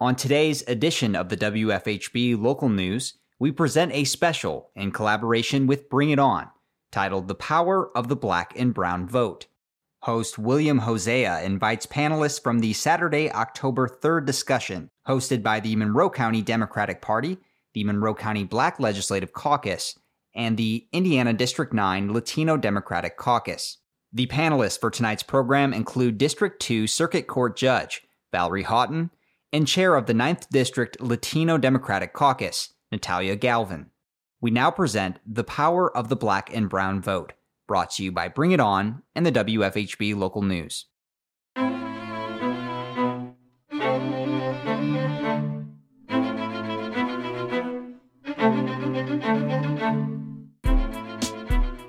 On today's edition of the WFHB Local News, we present a special in collaboration with Bring It On titled The Power of the Black and Brown Vote. Host William Hosea invites panelists from the Saturday, October 3rd discussion, hosted by the Monroe County Democratic Party, the Monroe County Black Legislative Caucus, and the Indiana District 9 Latino Democratic Caucus. The panelists for tonight's program include District 2 Circuit Court Judge Valerie Haughton and Chair of the 9th District Latino Democratic Caucus, Natalia Galvin. We now present The Power of the Black and Brown Vote brought to you by Bring It On and the WFHB Local News.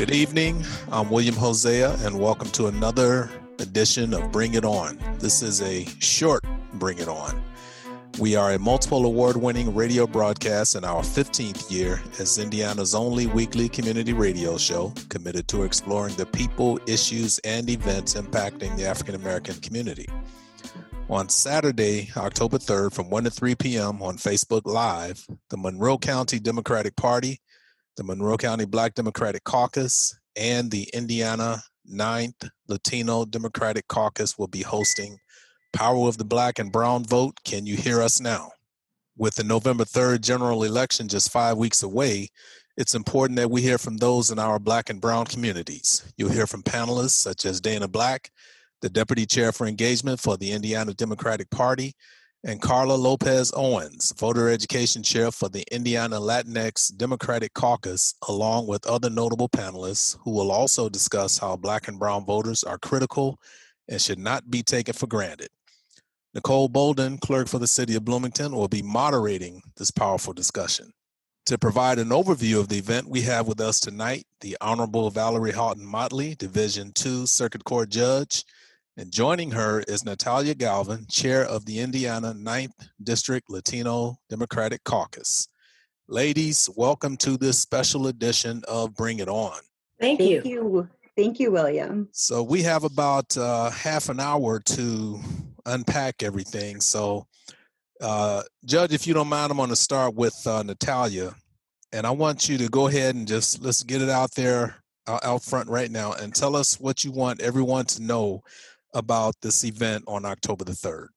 Good evening. I'm William Hosea, and welcome to another edition of Bring It On. This is a short Bring It On. We are a multiple award winning radio broadcast in our 15th year as Indiana's only weekly community radio show committed to exploring the people, issues, and events impacting the African American community. On Saturday, October 3rd, from 1 to 3 p.m. on Facebook Live, the Monroe County Democratic Party, the Monroe County Black Democratic Caucus, and the Indiana 9th Latino Democratic Caucus will be hosting Power of the Black and Brown Vote. Can you hear us now? With the November 3rd general election just five weeks away, it's important that we hear from those in our Black and Brown communities. You'll hear from panelists such as Dana Black, the Deputy Chair for Engagement for the Indiana Democratic Party, and Carla Lopez Owens, Voter Education Chair for the Indiana Latinx Democratic Caucus, along with other notable panelists who will also discuss how Black and Brown voters are critical and should not be taken for granted. Nicole Bolden, clerk for the city of Bloomington, will be moderating this powerful discussion. To provide an overview of the event, we have with us tonight the Honorable Valerie Haughton Motley, Division II Circuit Court Judge, and joining her is Natalia Galvin, Chair of the Indiana 9th District Latino Democratic Caucus. Ladies, welcome to this special edition of Bring It On. Thank you. Thank you, Thank you William. So, we have about uh, half an hour to unpack everything. So, uh, Judge, if you don't mind, I'm going to start with uh, Natalia, and I want you to go ahead and just let's get it out there uh, out front right now and tell us what you want everyone to know about this event on October the third.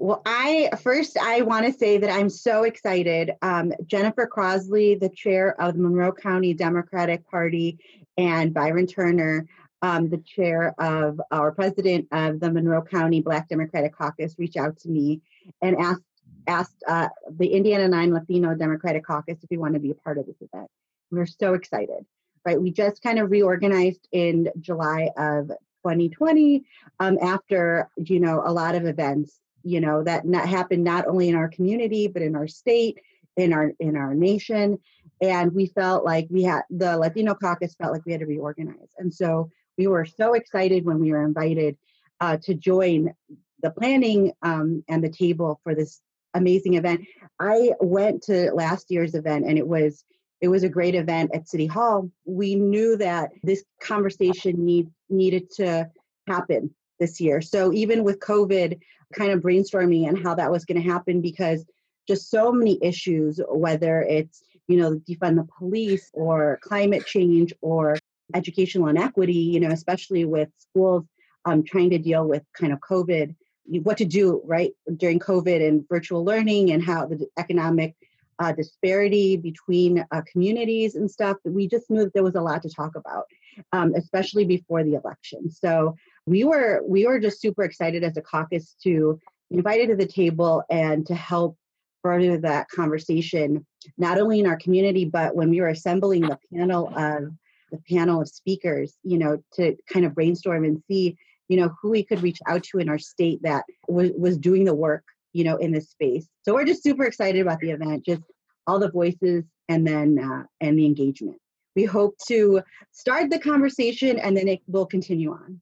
Well, I first I want to say that I'm so excited. Um, Jennifer Crossley, the chair of the Monroe County Democratic Party, and Byron Turner, um, the chair of our president of the Monroe County Black Democratic Caucus, reached out to me and asked asked uh, the Indiana Nine Latino Democratic Caucus if we want to be a part of this event. We're so excited, right? We just kind of reorganized in July of 2020 um, after you know a lot of events you know that not happened not only in our community but in our state in our in our nation and we felt like we had the latino caucus felt like we had to reorganize and so we were so excited when we were invited uh, to join the planning um, and the table for this amazing event. I went to last year's event and it was it was a great event at City Hall. We knew that this conversation need, needed to happen this year. So even with COVID, kind of brainstorming and how that was going to happen because just so many issues, whether it's you know defund the police or climate change or educational inequity, you know, especially with schools um, trying to deal with kind of COVID, what to do right during COVID and virtual learning and how the economic uh, disparity between uh, communities and stuff. We just knew that there was a lot to talk about, um, especially before the election. So we were we were just super excited as a caucus to invited to the table and to help further that conversation, not only in our community, but when we were assembling the panel of the panel of speakers, you know, to kind of brainstorm and see, you know, who we could reach out to in our state that was, was doing the work you know, in this space. So we're just super excited about the event, just all the voices and then uh, and the engagement. We hope to start the conversation and then it will continue on.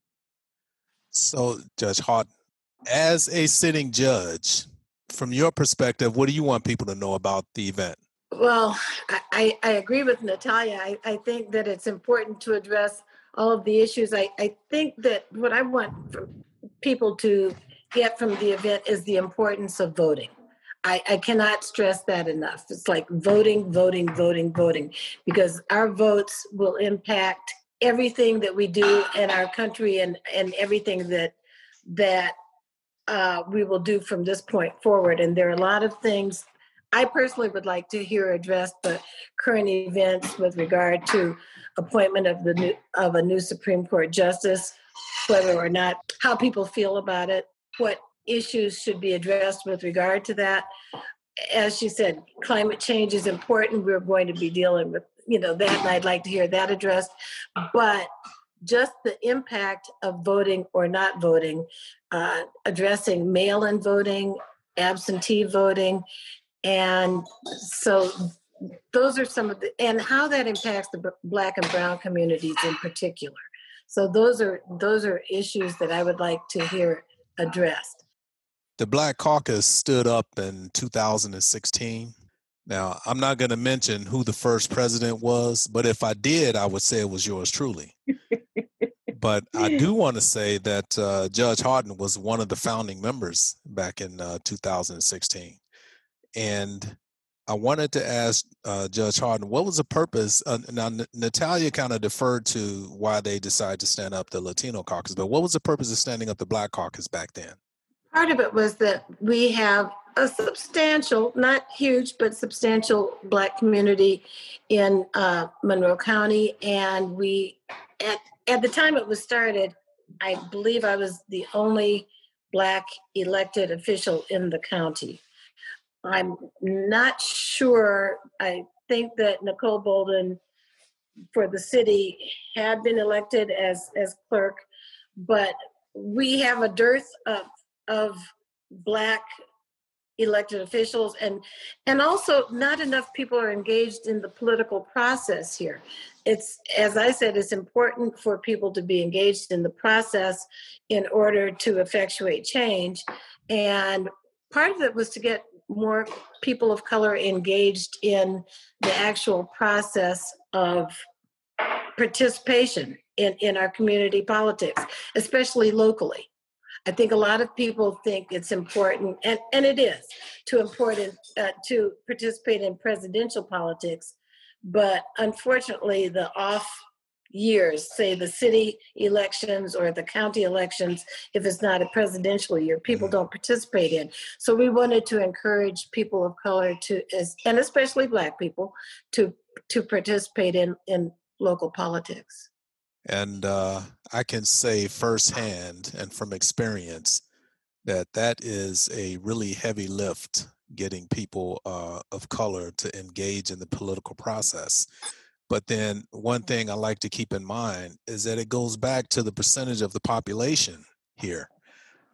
So, Judge Haughton, as a sitting judge, from your perspective, what do you want people to know about the event? Well, I, I agree with Natalia. I, I think that it's important to address all of the issues. I, I think that what I want people to get from the event is the importance of voting. I, I cannot stress that enough. It's like voting, voting, voting, voting, because our votes will impact everything that we do in our country and, and everything that that uh, we will do from this point forward. And there are a lot of things I personally would like to hear addressed, but current events with regard to appointment of the new, of a new Supreme Court justice, whether or not how people feel about it, what issues should be addressed with regard to that. As she said, climate change is important. We're going to be dealing with, you know, that, and I'd like to hear that addressed. But just the impact of voting or not voting, uh, addressing mail in voting, absentee voting. And so those are some of the, and how that impacts the black and brown communities in particular. So those are those are issues that I would like to hear addressed. The Black Caucus stood up in 2016. Now, I'm not going to mention who the first president was, but if I did, I would say it was yours truly. but I do want to say that uh, Judge Haughton was one of the founding members back in uh, 2016. And I wanted to ask uh, Judge Haughton, what was the purpose? Uh, now, N- Natalia kind of deferred to why they decided to stand up the Latino caucus, but what was the purpose of standing up the Black caucus back then? Part of it was that we have a substantial, not huge, but substantial Black community in uh, Monroe County, and we at at the time it was started, I believe I was the only Black elected official in the county. I'm not sure. I think that Nicole Bolden for the city had been elected as as clerk, but we have a dearth of of black elected officials and and also not enough people are engaged in the political process here. It's as i said it's important for people to be engaged in the process in order to effectuate change and part of it was to get more people of color engaged in the actual process of participation in, in our community politics especially locally I think a lot of people think it's important, and, and it is, to important uh, to participate in presidential politics. But unfortunately, the off years, say the city elections or the county elections, if it's not a presidential year, people mm-hmm. don't participate in. So we wanted to encourage people of color to, and especially Black people, to to participate in in local politics. And uh, I can say firsthand and from experience that that is a really heavy lift getting people uh, of color to engage in the political process. But then one thing I like to keep in mind is that it goes back to the percentage of the population here.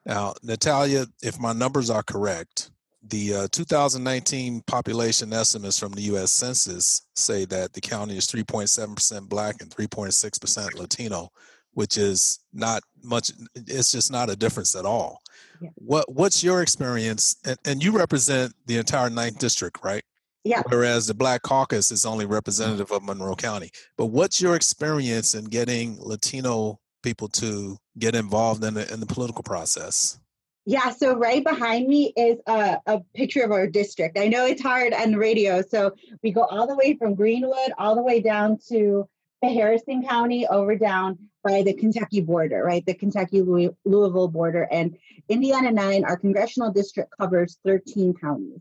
Now, Natalia, if my numbers are correct, the uh, 2019 population estimates from the U.S. Census say that the county is 3.7% Black and 3.6% Latino, which is not much. It's just not a difference at all. Yeah. What What's your experience? And, and, you represent the entire ninth district, right? Yeah. Whereas the Black Caucus is only representative of Monroe County. But what's your experience in getting Latino people to get involved in the in the political process? Yeah, so right behind me is a, a picture of our district. I know it's hard on the radio, so we go all the way from Greenwood all the way down to the Harrison County over down by the Kentucky border, right? The Kentucky Louisville border. And Indiana 9, our congressional district covers 13 counties.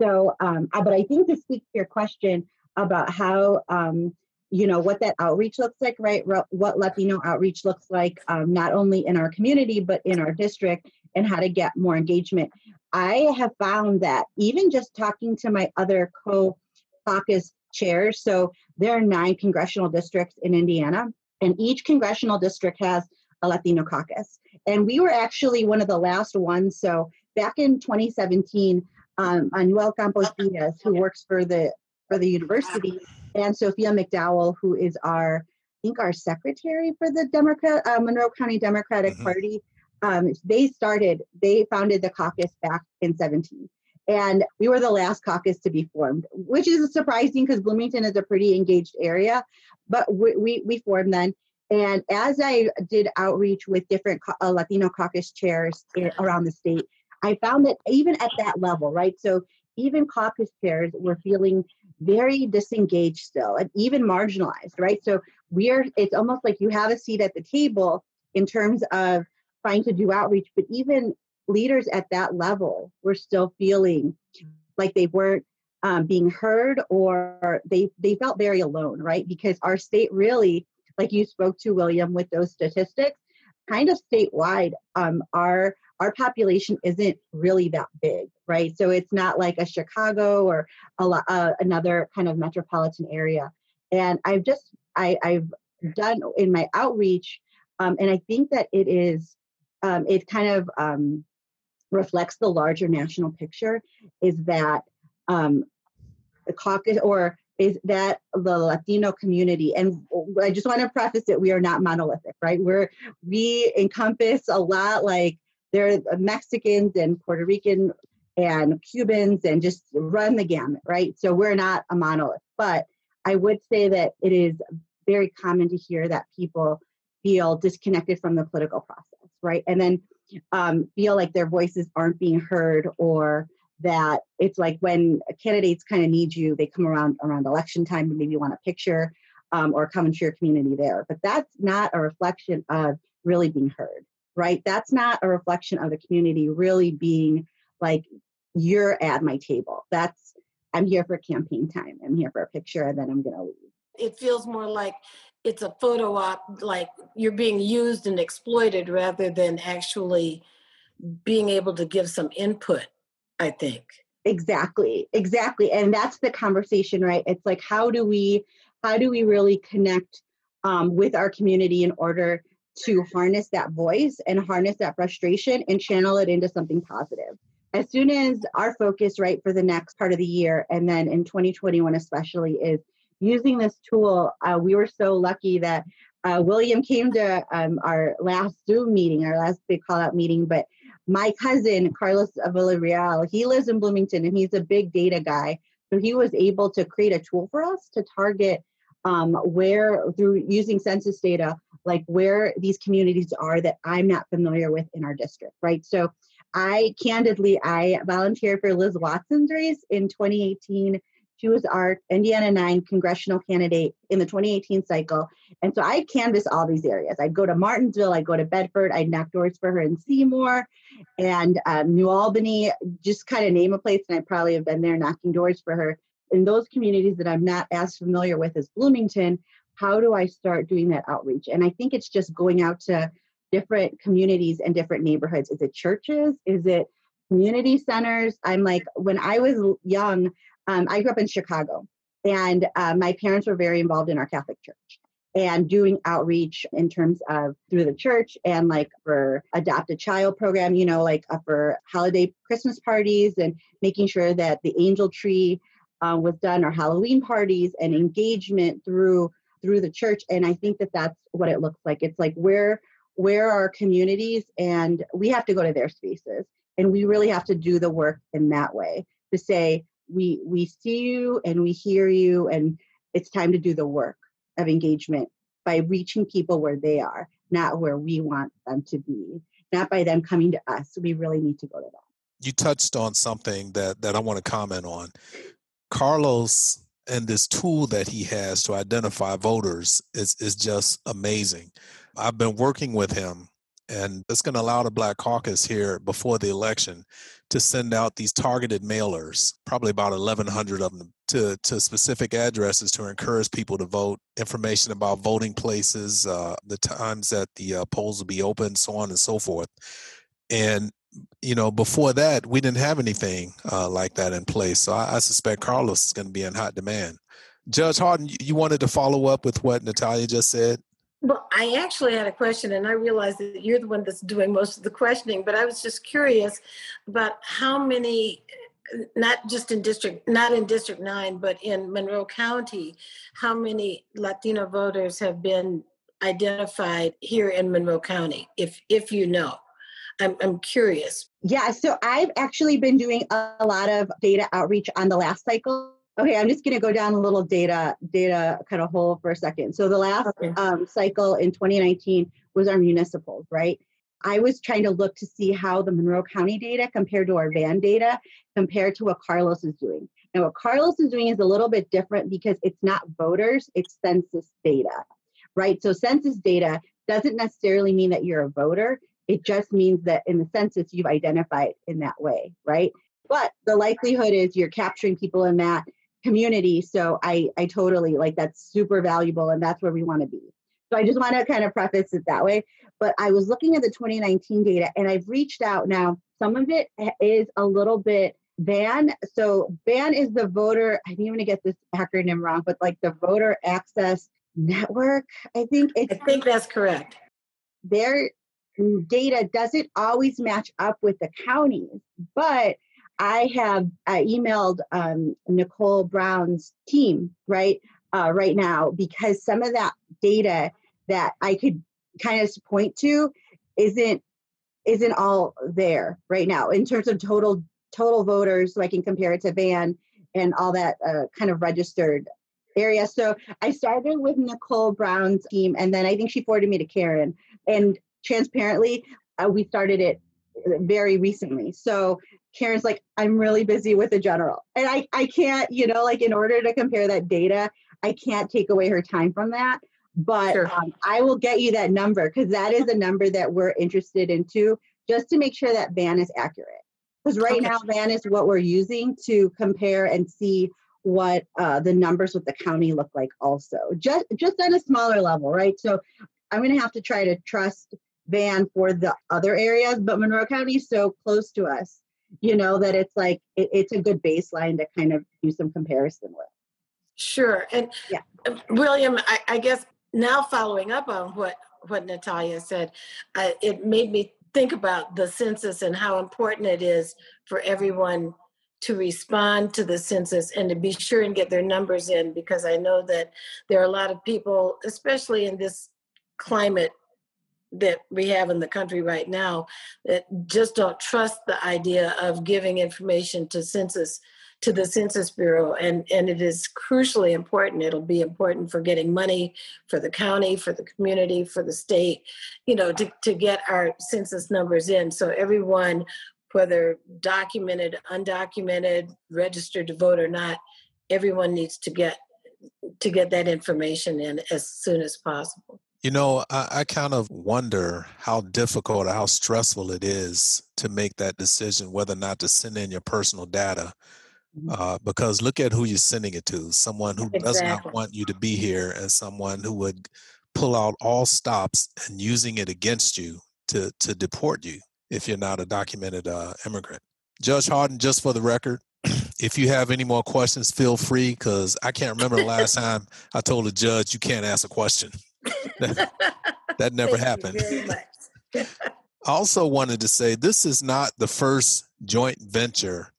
So, um, uh, but I think to speak to your question about how, um, you know, what that outreach looks like, right? What Latino outreach looks like, um, not only in our community, but in our district and how to get more engagement. I have found that even just talking to my other co caucus chairs, so there are nine congressional districts in Indiana, and each congressional district has a Latino caucus. And we were actually one of the last ones. So back in 2017, um, Manuel Campos Diaz, who works for the for the university, and Sophia McDowell, who is our I think our secretary for the Democrat uh, Monroe County Democratic mm-hmm. Party. Um, they started, they founded the caucus back in 17. And we were the last caucus to be formed, which is surprising because Bloomington is a pretty engaged area. But we, we, we formed then. And as I did outreach with different uh, Latino caucus chairs around the state, I found that even at that level, right? So even caucus chairs were feeling very disengaged still and even marginalized, right? So we are, it's almost like you have a seat at the table in terms of trying to do outreach, but even leaders at that level were still feeling like they weren't um, being heard or they they felt very alone right because our state really like you spoke to william with those statistics kind of statewide um, our our population isn't really that big right so it's not like a chicago or a, uh, another kind of metropolitan area and i've just I, i've done in my outreach um, and i think that it is um, it kind of um, reflects the larger national picture is that um, the caucus or is that the Latino community, and I just want to preface it: we are not monolithic, right? We're we encompass a lot. Like there are Mexicans and Puerto Rican and Cubans, and just run the gamut, right? So we're not a monolith, but I would say that it is very common to hear that people feel disconnected from the political process, right? And then um, feel like their voices aren't being heard or that it's like when candidates kind of need you, they come around around election time and maybe want a picture um, or come into your community there. But that's not a reflection of really being heard, right? That's not a reflection of the community really being like, you're at my table. That's, I'm here for campaign time. I'm here for a picture and then I'm going to leave. It feels more like it's a photo op, like you're being used and exploited rather than actually being able to give some input I think. Exactly. Exactly. And that's the conversation, right? It's like how do we how do we really connect um, with our community in order to harness that voice and harness that frustration and channel it into something positive. As soon as our focus, right, for the next part of the year, and then in 2021 especially, is using this tool, uh, we were so lucky that uh, William came to um, our last Zoom meeting, our last big call out meeting, but my cousin Carlos Villarreal, he lives in Bloomington and he's a big data guy. So he was able to create a tool for us to target um, where through using census data, like where these communities are that I'm not familiar with in our district, right? So I candidly I volunteered for Liz Watson's race in 2018 she was our Indiana 9 congressional candidate in the 2018 cycle. And so I canvassed all these areas. I'd go to Martinsville, I'd go to Bedford, I'd knock doors for her in Seymour and um, New Albany, just kind of name a place. And I probably have been there knocking doors for her. In those communities that I'm not as familiar with as Bloomington, how do I start doing that outreach? And I think it's just going out to different communities and different neighborhoods. Is it churches? Is it community centers? I'm like, when I was young, um, I grew up in Chicago, and uh, my parents were very involved in our Catholic Church and doing outreach in terms of through the church and like for adopt a child program, you know, like uh, for holiday Christmas parties and making sure that the angel tree uh, was done or Halloween parties and engagement through through the church. And I think that that's what it looks like. It's like where where are communities and we have to go to their spaces and we really have to do the work in that way to say we we see you and we hear you and it's time to do the work of engagement by reaching people where they are not where we want them to be not by them coming to us we really need to go to them you touched on something that that i want to comment on carlos and this tool that he has to identify voters is is just amazing i've been working with him and it's going to allow the Black Caucus here before the election to send out these targeted mailers, probably about 1,100 of them, to, to specific addresses to encourage people to vote, information about voting places, uh, the times that the uh, polls will be open, so on and so forth. And you know, before that, we didn't have anything uh, like that in place. So I, I suspect Carlos is going to be in hot demand. Judge Haughton, you wanted to follow up with what Natalia just said? Well, I actually had a question, and I realize that you're the one that's doing most of the questioning, but I was just curious about how many not just in district not in district 9 but in monroe county how many latino voters have been identified here in monroe county if if you know i'm, I'm curious yeah so i've actually been doing a lot of data outreach on the last cycle okay i'm just going to go down a little data data kind of hole for a second so the last okay. um, cycle in 2019 was our municipals right I was trying to look to see how the Monroe County data compared to our van data compared to what Carlos is doing. Now, what Carlos is doing is a little bit different because it's not voters, it's census data, right? So, census data doesn't necessarily mean that you're a voter. It just means that in the census, you've identified in that way, right? But the likelihood is you're capturing people in that community. So, I, I totally like that's super valuable, and that's where we want to be. So I just want to kind of preface it that way. But I was looking at the 2019 data and I've reached out now. Some of it is a little bit VAN. So VAN is the voter, I think I'm going to get this acronym wrong, but like the voter access network. I think it's, I think that's correct. Their data doesn't always match up with the counties, but I have I emailed um, Nicole Browne's team right uh, right now because some of that data that I could kind of point to isn't isn't all there right now in terms of total total voters so i can compare it to van and all that uh, kind of registered area. So i started with nicole browne's team and then i think she forwarded me to karen. And transparently uh, we started it very recently so karen's like i'm really busy with the general and i i can't you know like in order to compare that data i can't take away her time from that but sure. um, I will get you that number because that is a number that we're interested in too, just to make sure that VAN is accurate. Because right okay. now, VAN is what we're using to compare and see what uh, the numbers with the county look like also just just on a smaller level right so i'm going to have to try to trust van for the other areas but monroe county is so close to us you know that it's like it, it's a good baseline to kind of do some comparison with. Sure and yeah. william I, I guess now following up on what what Natalia said, uh, it made me think about the census and how important it is for everyone to respond to the census and to be sure and get their numbers in because I know that there are a lot of people, especially in this climate that we have in the country right now, that just don't trust the idea of giving information to census to the Census Bureau, and, and it is crucially important. It'll be important for getting money for the county, for the community, for the state, you know, to, to get our census numbers in. So everyone, whether documented, undocumented, registered to vote or not, everyone needs to get to get that information in as soon as possible. You know, I, I, kind of wonder how difficult or how stressful it is to make that decision whether or not to send in your personal data Mm-hmm. uh, because look at who you're sending it to someone who exactly. does not want you to be here and someone who would pull out all stops and using it against you to to deport you if you're not a documented uh, immigrant judge haughton just for the record if you have any more questions feel free because i can't remember the last time i told a judge you can't ask a question that, that never happened i also wanted to say this is not the first joint venture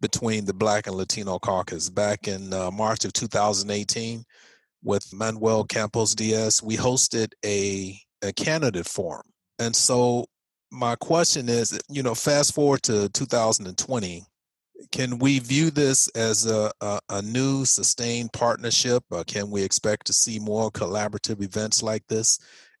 between the Black and Latino caucus. Back in uh, March of 2018, with Manuel Campos Diaz, we hosted a, a candidate forum. And so, my question is you know, fast forward to 2020, can we view this as a, a, a new sustained partnership? Or can we expect to see more collaborative events like this?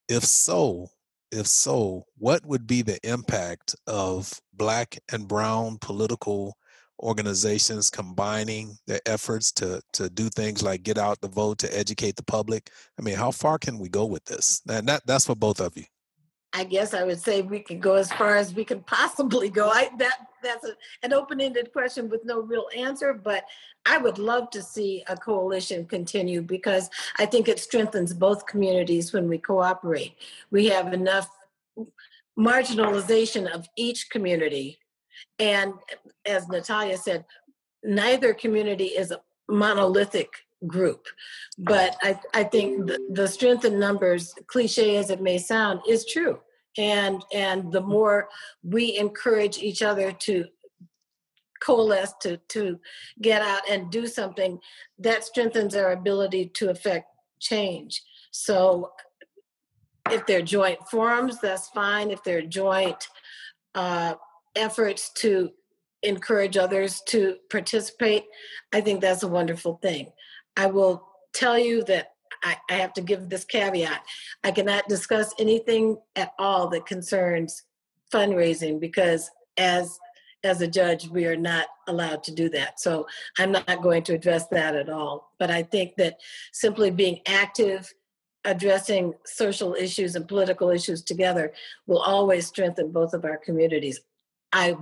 If so, if so, what would be the impact of Black and Brown political organizations combining their efforts to to do things like get out the vote to educate the public i mean how far can we go with this and that that's for both of you i guess i would say we can go as far as we can possibly go. I that that's a, an open-ended question with no real answer but i would love to see a coalition continue because i think it strengthens both communities when we cooperate. We have enough marginalization of each community. And as Natalia said, neither community is monolithic group. But I, I think the, the strength in numbers, cliche as it may sound, is true. And and the more we encourage each other to coalesce to to get out and do something, that strengthens our ability to affect change. So if they're joint forums, that's fine. If they're joint uh, efforts to encourage others to participate, I think that's a wonderful thing. I will tell you that I, I have to give this caveat. I cannot discuss anything at all that concerns fundraising because as as a judge we are not allowed to do that so i'm not going to address that at all but i think that simply being active addressing social issues and political issues together will always strengthen both of our communities. I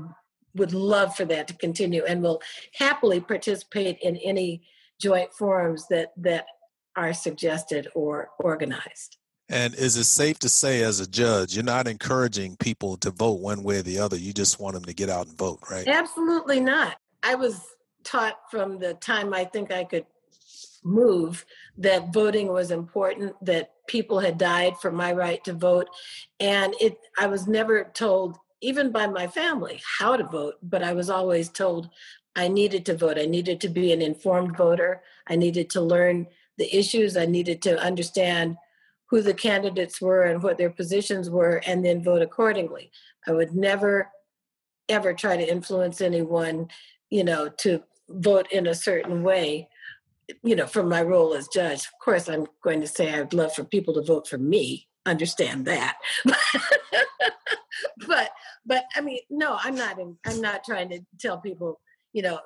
would love for that to continue and will happily participate in any joint forums that that are suggested or organized. And is it safe to say, as a judge, you're not encouraging people to vote one way or the other? You just want them to get out and vote, right? Absolutely not. I was taught from the time I think I could move that voting was important that people had died for my right to vote and it i was never told even by my family how to vote but i was always told i needed to vote. I needed to be an informed voter. I needed to learn the issues. I needed to understand who the candidates were and what their positions were and then vote accordingly. I would never ever try to influence anyone you know to vote in a certain way you know, from my role as judge, of course, I'm going to say I'd love for people to vote for me. Understand that, but but I mean, no, I'm not. I'm not trying to tell people, you know,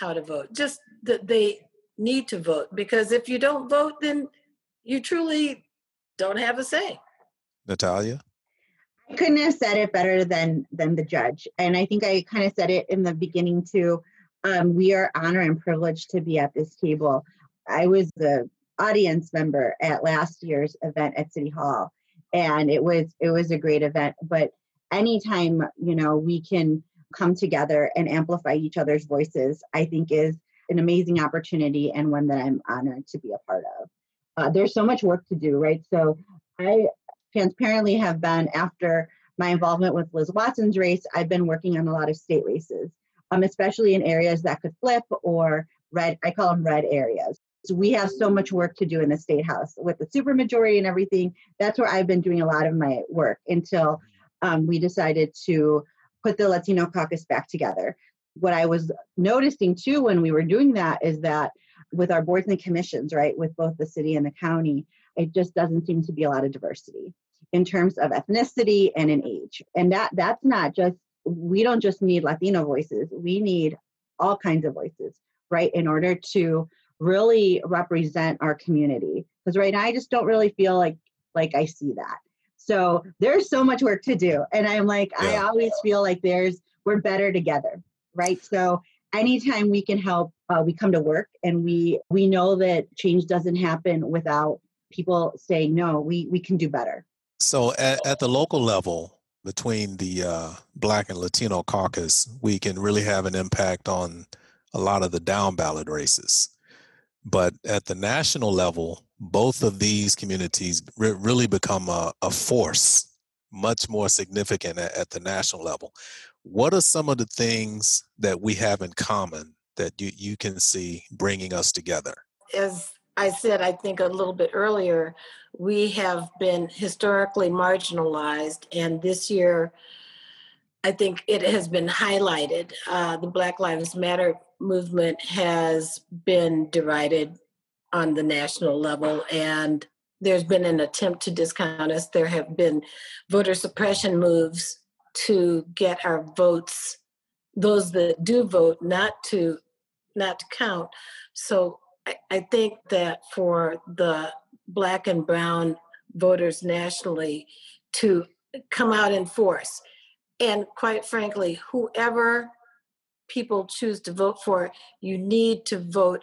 how to vote. Just that they need to vote because if you don't vote, then you truly don't have a say. Natalia. I couldn't have said it better than than the judge, and I think I kind of said it in the beginning too um, we are honored and privileged to be at this table. I was the audience member at last year's event at City Hall, and it was it was a great event. But anytime you know we can come together and amplify each other's voices, I think is an amazing opportunity and one that I'm honored to be a part of. Uh, there's so much work to do, right? So I transparently have been after my involvement with Liz Watson's race. I've been working on a lot of state races um, especially in areas that could flip or red, I call them red areas. So we have so much work to do in the state house with the supermajority and everything. That's where I've been doing a lot of my work until um, we decided to put the Latino caucus back together. What I was noticing too when we were doing that is that with our boards and commissions, right, with both the city and the county, it just doesn't seem to be a lot of diversity in terms of ethnicity and in age. And that that's not just we don't just need Latino voices, we need all kinds of voices, right, in order to really represent our community. Because right now I just don't really feel like like I see that. So there's so much work to do. And I'm like, yeah. I always feel like there's we're better together, right? So anytime we can help, uh, we come to work and we we know that change doesn't happen without people saying no, we we can do better. So at, at the local level, between the uh, Black and Latino caucus, we can really have an impact on a lot of the down ballot races. But at the national level, both of these communities re- really become a, a, force, much more significant at, at, the national level. What are some of the things that we have in common that you, you can see bringing us together? As I said, I think a little bit earlier, we have been historically marginalized, and this year, I think it has been highlighted. Uh, the Black Lives Matter movement has been derided on the national level, and there's been an attempt to discount us. There have been voter suppression moves to get our votes, those that do vote, not to not to count. So I, I think that for the black and brown voters nationally to come out in force, and quite frankly, whoever people choose to vote for, you need to vote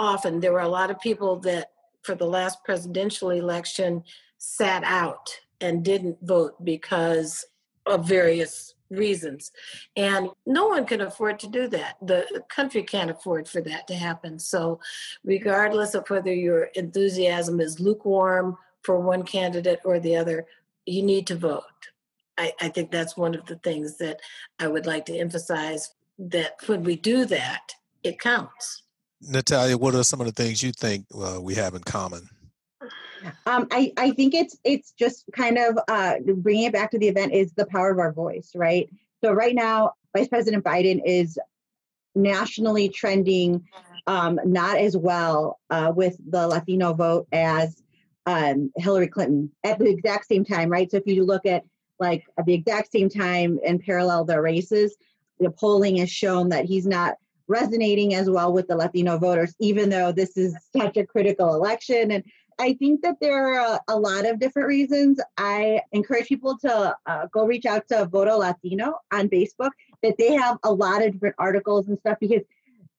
often. There were a lot of people that, for the last presidential election, sat out and didn't vote because of various reasons. And no one can afford to do that. The country can't afford for that to happen. So, regardless of whether your enthusiasm is lukewarm for one candidate or the other, you need to vote. I, I think that's one of the things that I would like to emphasize that when we do that, it counts. Natalia, what are some of the things you think uh, we have in common? Um, I, I think it's it's just kind of uh, bringing it back to the event is the power of our voice, right? So right now, Vice President Biden is nationally trending um, not as well uh, with the Latino vote as um, Hillary Clinton at the exact same time, right? So if you look at like at the exact same time and parallel their races, the polling has shown that he's not resonating as well with the Latino voters, even though this is such a critical election. And I think that there are a, lot of different reasons. I encourage people to uh, go reach out to Voto Latino on Facebook, that they have a lot of different articles and stuff because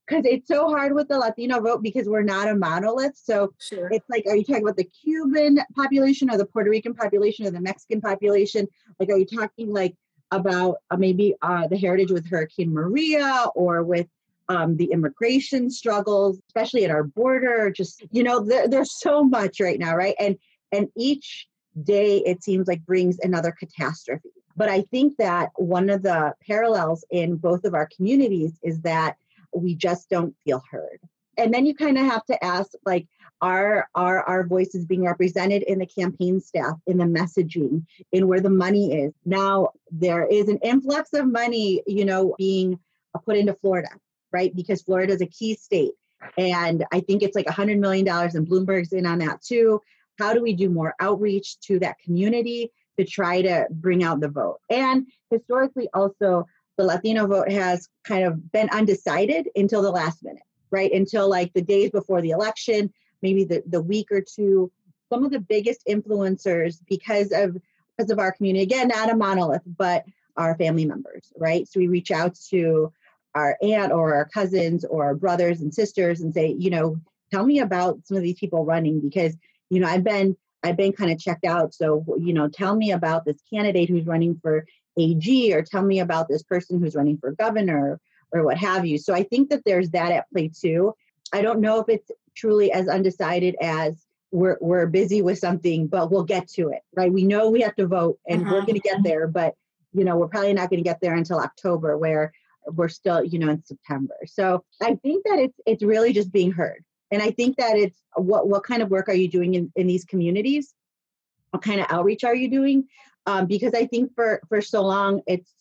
because it's so hard with the Latino vote because we're not a monolith. So sure. it's like, are you talking about the Cuban population or the Puerto Rican population or the Mexican population? Like, are you talking like about uh, maybe uh, the heritage with Hurricane Maria or with um, the immigration struggles, especially at our border. Just you know, there, there's so much right now, right? And and each day it seems like brings another catastrophe. But I think that one of the parallels in both of our communities is that we just don't feel heard. And then you kind of have to ask, like, are are our voices being represented in the campaign staff, in the messaging, in where the money is? Now there is an influx of money, you know, being put into Florida right? Because Florida is a key state. And I think it's like $100 million, and Bloomberg's in on that too. How do we do more outreach to that community to try to bring out the vote? And historically, also, the Latino vote has kind of been undecided until the last minute, right? Until like the days before the election, maybe the, the week or two. Some of the biggest influencers because of because of our community, again, not a monolith, but our family members, right? So we reach out to our aunt or our cousins or our brothers and sisters and say, you know, tell me about some of these people running because, you know, I've been I've been kind of checked out. So, you know, tell me about this candidate who's running for AG or tell me about this person who's running for governor or what have you. So I think that there's that at play too. I don't know if it's truly as undecided as we're we're busy with something, but we'll get to it, right? We know we have to vote and uh-huh. we're going to get there, but you know, we're probably not going to get there until October where we're still you know in september. So i think that it's it's really just being heard. And i think that it's what what kind of work are you doing in, in these communities? What kind of outreach are you doing? Um, because i think for for so long it's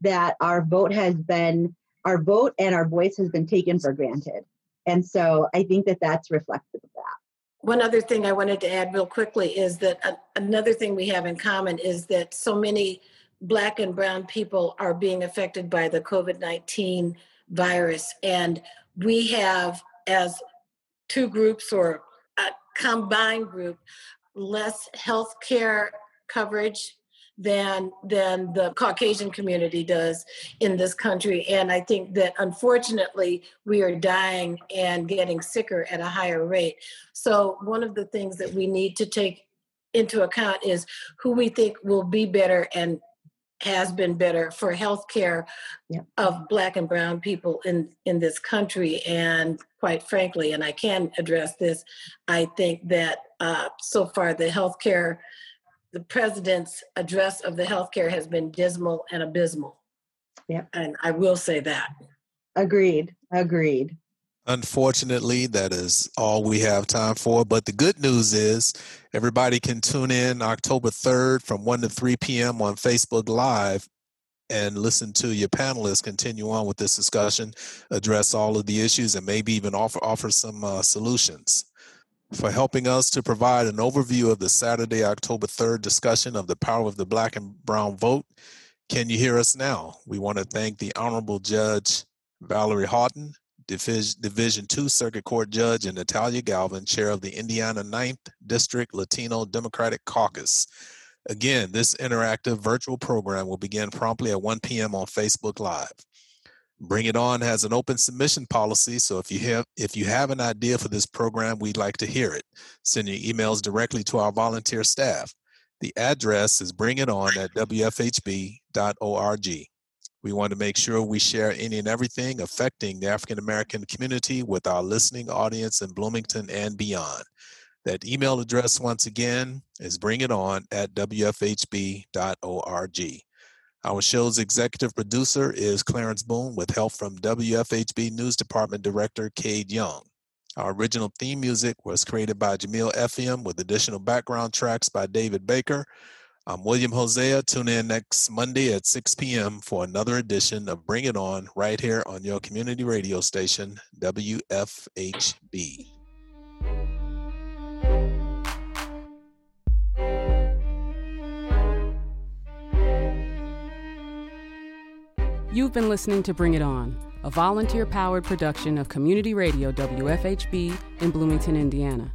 that our vote has been our vote and our voice has been taken for granted. And so i think that that's reflective of that. One other thing i wanted to add real quickly is that uh, another thing we have in common is that so many Black and Brown people are being affected by the COVID 19 virus. And we have, as two groups or a combined group, less health care coverage than than the Caucasian community does in this country. And I think that unfortunately we are dying and getting sicker at a higher rate. So one of the things that we need to take into account is who we think will be better and has been better for healthcare yeah. of black and brown people in in this country and quite frankly and i can address this i think that uh, so far the healthcare the president's address of the healthcare has been dismal and abysmal. Yeah and i will say that. Agreed. Agreed Unfortunately, that is all we have time for. But the good news is everybody can tune in October 3rd from 1 to 3 p.m. on Facebook Live and listen to your panelists continue on with this discussion, address all of the issues, and maybe even offer offer some uh, solutions. For helping us to provide an overview of the Saturday, October 3rd discussion of the power of the black and brown vote, can you hear us now? We want to thank the Honorable Judge Valerie Haughton Division Two Circuit Court Judge, and Natalia Galvin, Chair of the Indiana 9th District Latino Democratic Caucus. Again, this interactive virtual program will begin promptly at 1 p.m. on Facebook Live. Bring It On has an open submission policy, so if you have if you have an idea for this program, we'd like to hear it. Send your emails directly to our volunteer staff. The address is bringiton at wfhb.org. We want to make sure we share any and everything affecting the African American community with our listening audience in Bloomington and beyond. That email address, once again, is bringiton at wfhb.org. Our show's executive producer is Clarence Boone with help from WFHB News Department Director Cade Young. Our original theme music was created by Jamil Effiam with additional background tracks by David Baker. I'm William Hosea. Tune in next Monday at 6 p.m. for another edition of Bring It On right here on your community radio station, WFHB. You've been listening to Bring It On, a volunteer powered production of Community Radio WFHB in Bloomington, Indiana.